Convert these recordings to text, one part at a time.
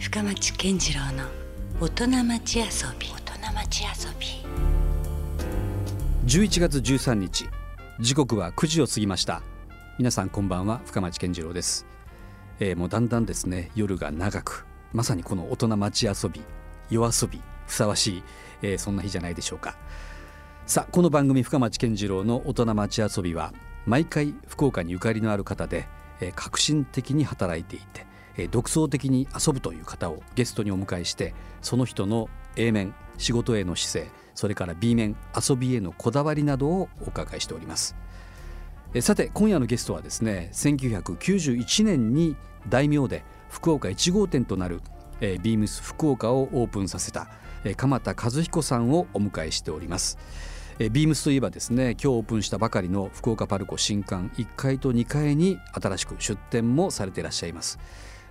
深町健次郎の大人町遊び。大人町遊び。11月13日時刻は9時を過ぎました。皆さんこんばんは深町健次郎です、えーもうだんだんですね夜が長くまさにこの大人町遊び夜遊びふさわしい、えーそんな日じゃないでしょうか。さあこの番組深町健次郎の大人町遊びは毎回福岡にゆかりのある方で、えー革新的に働いていて、えー独創的に遊ぶという方をゲストにお迎えしてその人の A 面仕事への姿勢それから B 面遊びへのこだわりなどをお伺いしております。さて今夜のゲストはですね1991年に大名で福岡1号店となる、ビームス福岡をオープンさせた、鎌田和彦さんをお迎えしております。ビームスといえばですね今日オープンしたばかりの福岡パルコ新館1階と2階に新しく出店もされていらっしゃいます、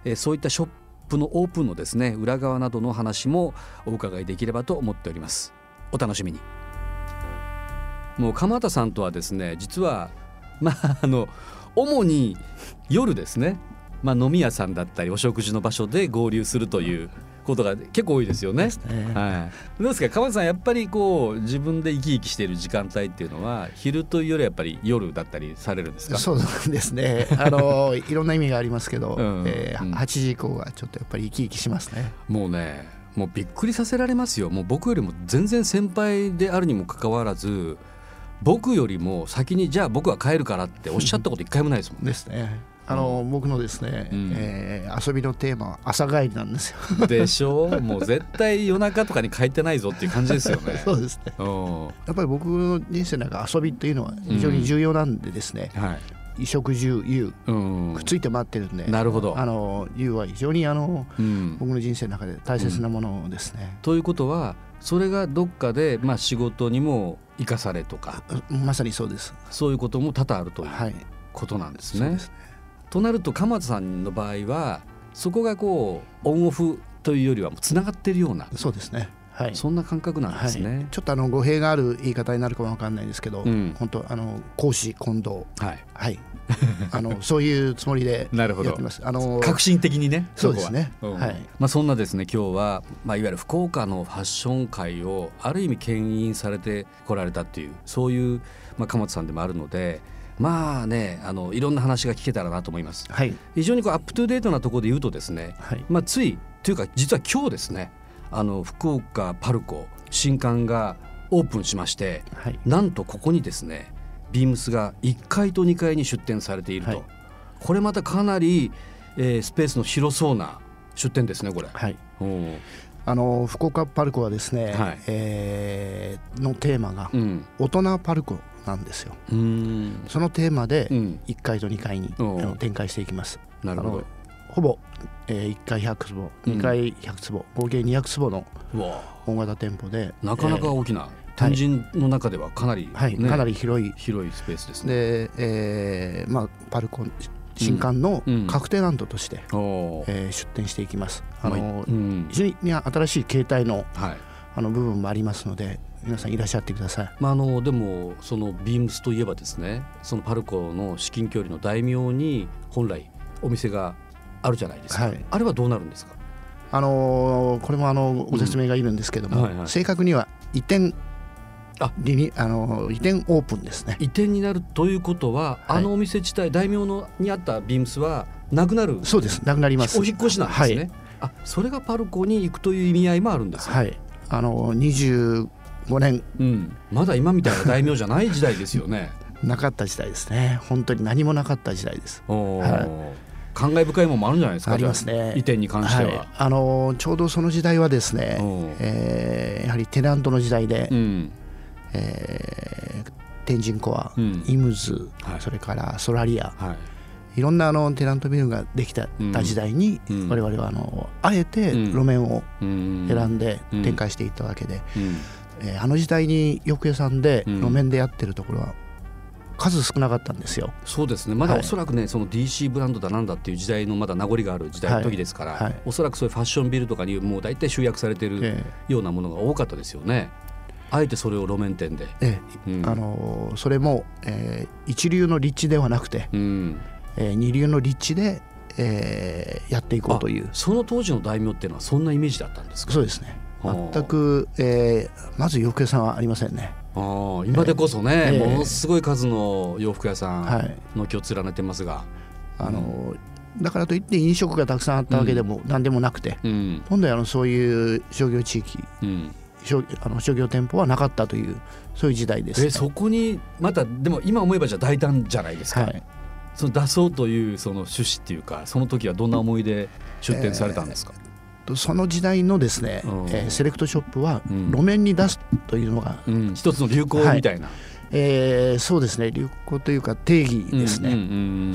えーそういったショップのオープンのですね裏側などの話もお伺いできればと思っております。お楽しみに。もう鎌田さんとはですね実はまああの主に夜ですね、まあ、飲み屋さんだったりお食事の場所で合流するということが結構多いですよね。ねはい、どうですか？鎌田さんやっぱりこう自分で生き生きしている時間帯っていうのは昼というよりやっぱり夜だったりされるんですか？そうですね。あのいろんな意味がありますけど、うんえーうん8時以降はちょっとやっぱり生き生きしますね。もうねもうびっくりさせられますよもう僕よりも全然先輩であるにもかかわらず僕よりも先にじゃあ僕は帰るからっておっしゃったこと一回もないですもんね。ですね。あの、僕のですね、うんえー遊びのテーマは朝帰りなんですよ。でしょ？う もう絶対夜中とかに帰ってないぞっていう感じですよね。そうですね。うんやっぱり僕の人生の中遊びっていうのは非常に重要なんでですね、はい衣食住遊うんくっついて回ってるんで、なるほどあの遊は非常にあのうん、僕の人生の中で大切なものですね。ということはそれがどっかで、まあ、仕事にも生かされとかまさにそうです。そういうことも多々あるというはい。ことなんですね。そうですね。となると鎌田さんの場合はそこがこうオンオフというよりはもうつながっているようなそうですね。はい。そんな感覚なんですはい。ね。、ちょっとあの語弊がある言い方になるかもわかんないですけど、うん。本当あの講師混同はい、はい。あのそういうつもりで なるほど。やってます。あの革新的にねそうですね。こは。うん。はい。まあ、そんなですね今日は、まあ、いわゆる福岡のファッション界をある意味牽引されてこられたっていうそういう、まあ、鎌田さんでもあるのでまあねあのいろんな話が聞けたらなと思います。はい。非常にこうアップトゥーデートなところで言うとですね、はい。まあ、ついというか実は今日ですねあの福岡パルコ新館がオープンしましてはい。なんとここにですねビームスが1階と2階に出店されていると、はい。これまたかなり、えースペースの広そうな出店ですねこれ。はい。うんあの福岡パルコはですね、はい。えーのテーマがうん。大人パルコなんですよ。そのテーマでうん。1階と2階に、展開していきます。なるほど。ほぼ、えー、1階100坪うん。2階100坪、合計200坪の大型店舗でなかなかえー大きな、天神の中ではかなり、はい、ねかなり広い。広いスペースですね。で、えーまあ、パルコ新館のうん。確定ランドとして、おーえー出店していきます。あのうん。非常に新しい形態のはい。あの部分もありますので皆さんいらっしゃってください。まあ、あのでもそのビームスといえばですねそのパルコの至近距離の大名に本来お店があるじゃないですか、はい、あれはどうなるんですか？あのー、これもあのご説明がいるんですけども、うん。はい。はい、正確には移転あ。リニあの移転オープンですね。移転になるということは、はい、あのお店自体大名のにあったビームスはなくなる？そうです。なくなります。お引越しなんですね、はい、あそれがパルコに行くという意味合いもあるんですはい。あの25 5年、うん、まだ今みたいな大名じゃない時代ですよね。なかった時代ですね。本当に何もなかった時代です、はい、感慨深いものもあるんじゃないですかありますね。移転に関しては、はい、あのちょうどその時代はですね、えー、やはりテナントの時代で、うん、えー、天神コア、うん、イムズ、はい、それからソラリア、はい。いろんなあのテナントビルができた時代に我々はあのあえて路面を選んで展開していったわけで、えーあの時代に洋服屋さんでうん。路面でやってるところは数少なかったんですよ。そうですね。まだはい。おそらくね、その DC ブランドだなんだっていう時代のまだ名残がある時代の時ですから、はい。はいおそらくそういうファッションビルとかにもう大体集約されてるえようなものが多かったですよね。あえてそれを路面店で、ーえ。うん。ーあのーそれも、えー一流の立地ではなくて、うん。えー二流の立地で、えーやっていこうという。その当時の大名っていうのはそんなイメージだったんですか？そうですね。はあ全く、えーまず洋服屋さんはありませんね。ああ今でこそね、ええものすごい数の洋服屋さんはい。軒を連ねてますが、あの、だからといって飲食がたくさんあったわけでも何でもなくて、うん。本来あのそういう商業地域うん、商あの商業店舗はなかったというそういう時代です、えそこにまたでも今思えばじゃあ大胆じゃないですか、はい。その出そうというその趣旨っていうかその時はどんな思いで出店されたんですか、その時代のですね、うん。えーセレクトショップはうん。路面に出すというのが、うん。一つの流行みたいな、えーそうですね。流行というか定義ですね、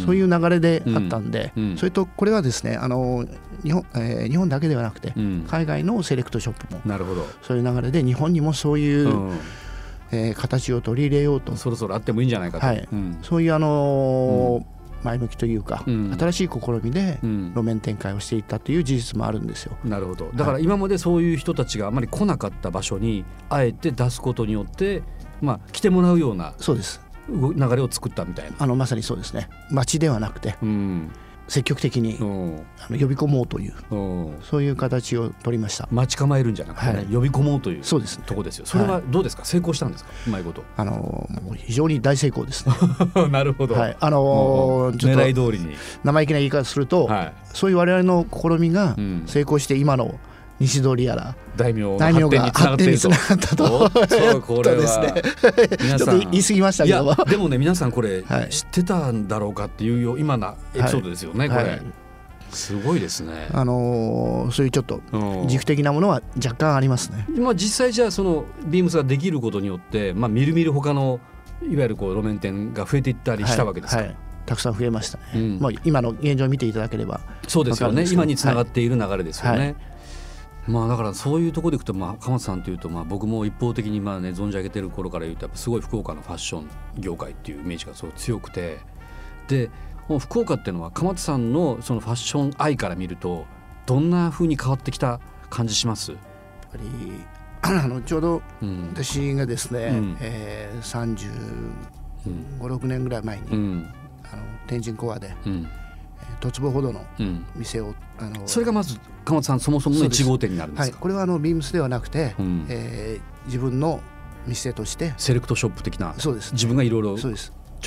そういうう流れであったんで、うん。うん。それとこれはですねあの日本,、えー日本だけではなくて、んうん。海外のセレクトショップもなるほど、そういう流れで日本にもそういう、うん。えー形を取り入れようと。そろそろあってもいいんじゃないかと、はい。うん。そういうあのー前向きというか、うん。新しい試みでうん。路面展開をしていったという事実もあるんですよ。なるほど。だから今までそういう人たちがあまり来なかった場所にあえて出すことによって、まあ、来てもらうようなそうです。動流れを作ったみたいな。あのまさにそうですね。街ではなくて。うん積極的にうん。あの呼び込もうといううん。そういう形を取りました。待ち構えるんじゃなくてね、はい。呼び込もうというそうですね。とこですよ。それはどうですか、成功したんですか？うまいこと。あの非常に大成功ですね。なるほど。はい。あのーちょっ狙いと通りに。生意気な言い方すると、はい。そういう我々の試みがうん。成功して今の西通りやら。大名の大名が発展につながったと。お っとこれですは。ね皆さん。ちょっと言い過ぎましたけど。もでもね皆さんこれはい。知ってたんだろうかっていうよ今なエピソードですよね、これ、はい。すごいですね。あのーそういうちょっとうん。軸的なものは若干ありますね。まあ、実際じゃあそのビームスができることによって、まあ、みるみる他のいわゆるこう路面店が増えていったりしたわけですか、はい。はい。たくさん増えましたね。うん。まあ今の現状を見ていただければそうですよね。今につながっている流れですよね。はいまあだからそういうところでいくと、まあ、鎌田さんというと、まあ、僕も一方的にまあ、ね、存じ上げてる頃から言うとやっぱすごい福岡のファッション業界っていうイメージがすごい強くてで福岡っていうのは鎌田さんのそのファッション愛から見るとどんな風に変わってきた感じします、やっぱりあのちょうどうん。私がですね、うん。えー、35、うん6年ぐらい前に、うん。あの天神コアで、うん。えー、十坪ほどのうん、店をあのそれがまず鎌田さんそもそものそうです。1号店になるんではい、すか、これはあのビームスではなくて、うん。えー自分の店としてセレクトショップ的なそうです。自分がいろいろチョ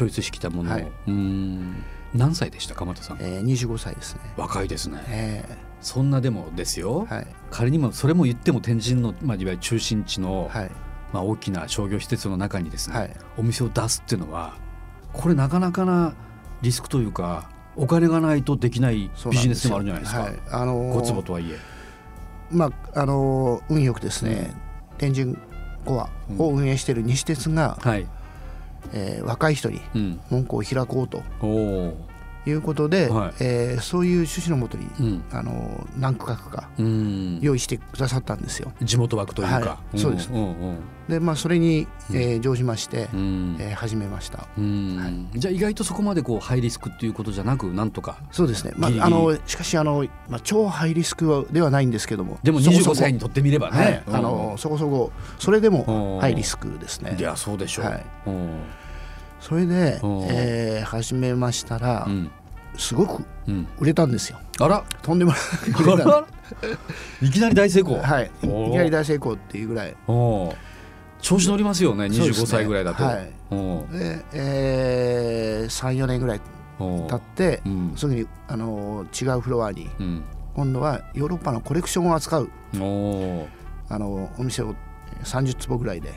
イスしてきたもの。を、はい。うん。何歳でした？鎌田さん。えー、25歳ですね。若いですね。えそんなでもですよ、ーはい。仮にもそれも言っても天神の、まあ、いわゆる中心地の、はい。まあ、大きな商業施設の中にですね、はい。お店を出すっていうのはこれなかなかなリスクというかお金がないとできないビジネスでもあるんじゃないですか。はい。あのーご坪とはいえ。まああのー運よくですね、天神コアを運営している西鉄が、はい、えー若い人にうん、門戸を開こうということで、はい。えーそういう趣旨のもとに、うん。あのー何区画かうん、用意してくださったんですよ。地元枠というか、はい。そうです。ん。うん。でまあそれに、えー乗じまして、うん。えー始めました。うん。じゃあ意外とそこまでこうハイリスクっていうことじゃなくなんとか。そうですね。まああのしかしあのまあ超ハイリスクはではないんですけども、でもそこそこ25歳にとってみればね、はい、うん。あのそこそこそれでうん。もハイリスクですね。い。やそうでしょう、はい。うんそれでうん、えー始めましたら、うん。すごくうん、売れたんですよ。あら。とんでもなくいきなり大成功、はい、いきなり大成功っていうぐらい。調子乗りますよね。そうですね。25歳ぐらいだと、はい。で、えー、34年ぐらい経って、うん。すぐにあの違うフロアにうん。今度はヨーロッパのコレクションを扱うあのお店を30坪ぐらいで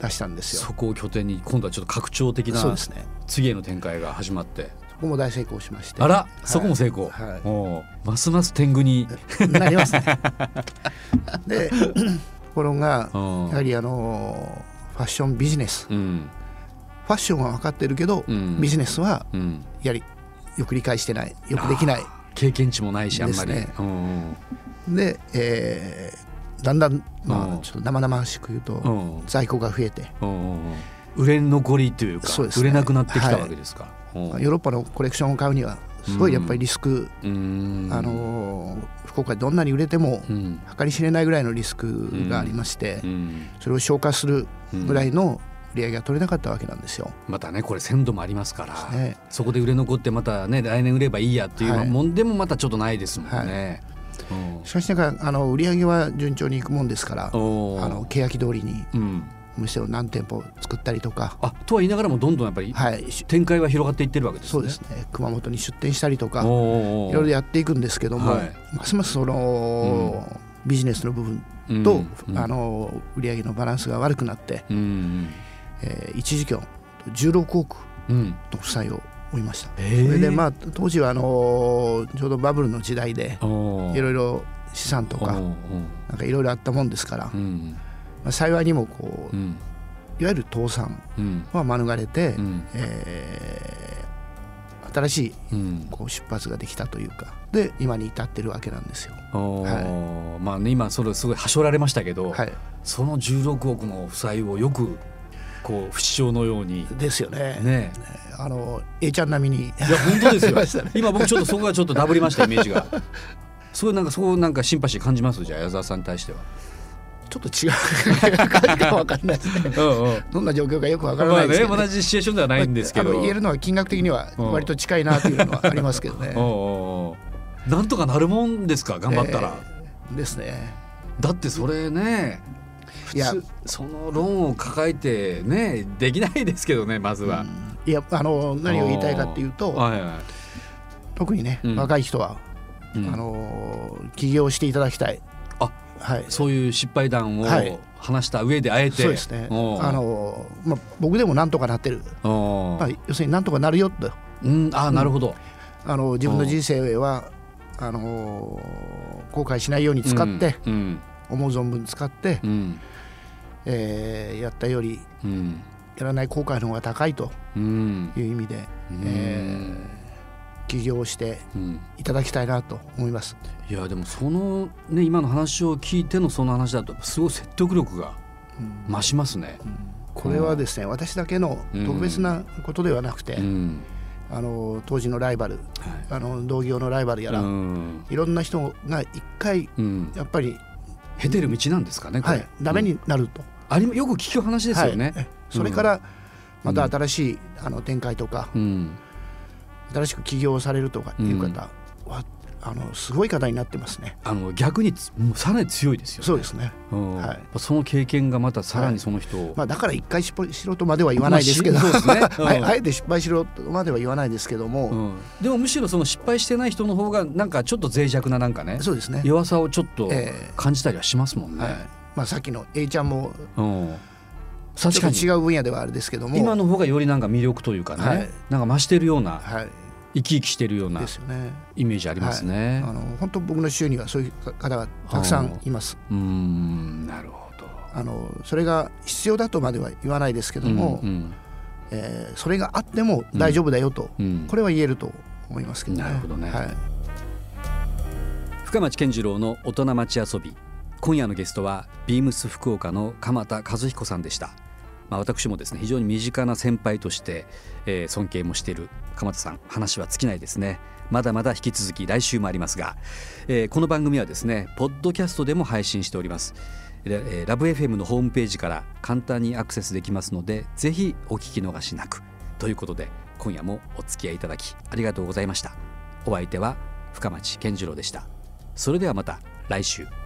出したんですよ。そこを拠点に今度はちょっと拡張的なそうですね。次への展開が始まって。そこも大成功しまして。あら、はい。そこも成功、はい。ますます天狗に、なりますね。で、ところがうん。やはりあのファッションビジネス、うん。ファッションは分かってるけど、うん。ビジネスはうん、やはりよく理解してない、よくできない。経験値もないしあんまり、ね。うん。で、えーだんだん、まうん。あ、ちょっと生々しく言うと、うん。在庫が増えて、売れ残りというか売れなくなってきたわけですか、うん。ヨーロッパのコレクションを買うにはすごいやっぱりリスク、うん。あのー福岡でどんなに売れてもうん。計り知れないぐらいのリスクがありまして、うん。それを消化するぐらいの売り上げが取れなかったわけなんですよ。またねこれ鮮度もありますから、ね。そこで売れ残ってまたね来年売ればいいやっていうはい。もんでもまたちょっとないですもんね。うんしかしながらあの売り上げは順調にいくもんですからあの欅通りにうん、お店を何店舗作ったりとか、あとは言いながらもどんどんやっぱりはい、し展開は広がっていってるわけですね。そうですね。熊本に出店したりとかいろいろやっていくんですけども、はい。ますますその、ビジネスの部分と、うん。うん。あの売り上げのバランスが悪くなって、うんえー一時期は16億うん。の負債を負いました。えー。それでまあ当時はあのちょうどバブルの時代でいろいろ資産とかなんかいろいろあったもんですから、うんまあ、幸いにもこううん。いわゆる倒産うん。は免れて、うん。えー新しいうん。こう出発ができたというかで今に至ってるわけなんですよ。おー。まあね今それすごいはしょられましたけど、はい、その16億の負債をよくこう不死鳥のように。ですよね。ね。あの A ちゃん並みに。いや本当ですよ。今僕ちょっとそこがちょっとダブりましたイメージが。すごいなんかそこなんかシンパシー感じますじゃあ矢沢さんに対しては。ちょっと違う感じかわかんないですね。うんうん。どんな状況かよくわからまあないですけど、ね。同じシチュエーションではないんですけど。まあ言えるのは金額的には割と近いなというのはありますけどね。なんとかなるもんですか頑張ったら、えーですね。だってそれね普いや通そのローンを抱えてねできないですけどねまずは。いやあの何を言いたいかっていうとはいはい。特にね、うん。若い人は、うん。あの起業していただきたい。あはい。そういう失敗談をはい。話した上であえて、そうですね。あのまあ僕でもなんとかなってる。まあ要するになんとかなるよと。うん。あなるほど、あの自分の人生はあの後悔しないように使って、うん思う存分使って、うん。えーやったよりうん。やらない後悔の方が高いとうん。いう意味で、うん。えー起業してうん。いただきたいなと思います。いやでもそのね今の話を聞いてのその話だとすごい説得力が増しますね。これはですね私だけの特別なことではなくて、うん。あの当時のライバルはい。あの同業のライバルやら、うん。いろんな人が一回うん。やっぱり、経てる道なんですかねこれ、はい、ダメになると、ありよく聞く話ですよね。はい。それからまた新しい、あの展開とかうん。新しく起業されるとかいう方は、あのすごい方になってますね。あの逆にさらに強いですよ、ね。そうですね。うん。はい。その経験がまたさらにその人を、まあだから一回失敗しろとまでは言わないですけど、まあしそうですね。うん。ああえて失敗しろとまでは言わないですけども、うん。でもむしろその失敗してない人の方がなんかちょっと脆弱ななんかねそうですね。弱さをちょっとええ感じたりはしますもんね。はい。まあさっきの A ちゃんもうん。確かに。違う分野ではあるですけども、今の方がよりなんか魅力というかね、はい。なんか増してるようなはい生き生きしてるようなですよね。イメージありますね。あの本当僕の周囲にはそういう方がたくさんいます。うーんなるほど。あのそれが必要だとまでは言わないですけども、うんうんえーそれがあっても大丈夫だよと、うんこれは言えると思いますけどね。なるほどねはい。深町健次郎の大人町遊び今夜のゲストはビームス福岡の鎌田和彦さんでした、まあ、私もですね非常に身近な先輩として、えー尊敬もしている鎌田さん話は尽きないですね。まだまだ引き続き来週もありますが、えーこの番組はですねポッドキャストでも配信しております。ラブ FM のホームページから簡単にアクセスできますのでぜひお聞き逃しなく。ということで今夜もお付き合いいただきありがとうございました。お相手は深町健次郎でした。それではまた来週。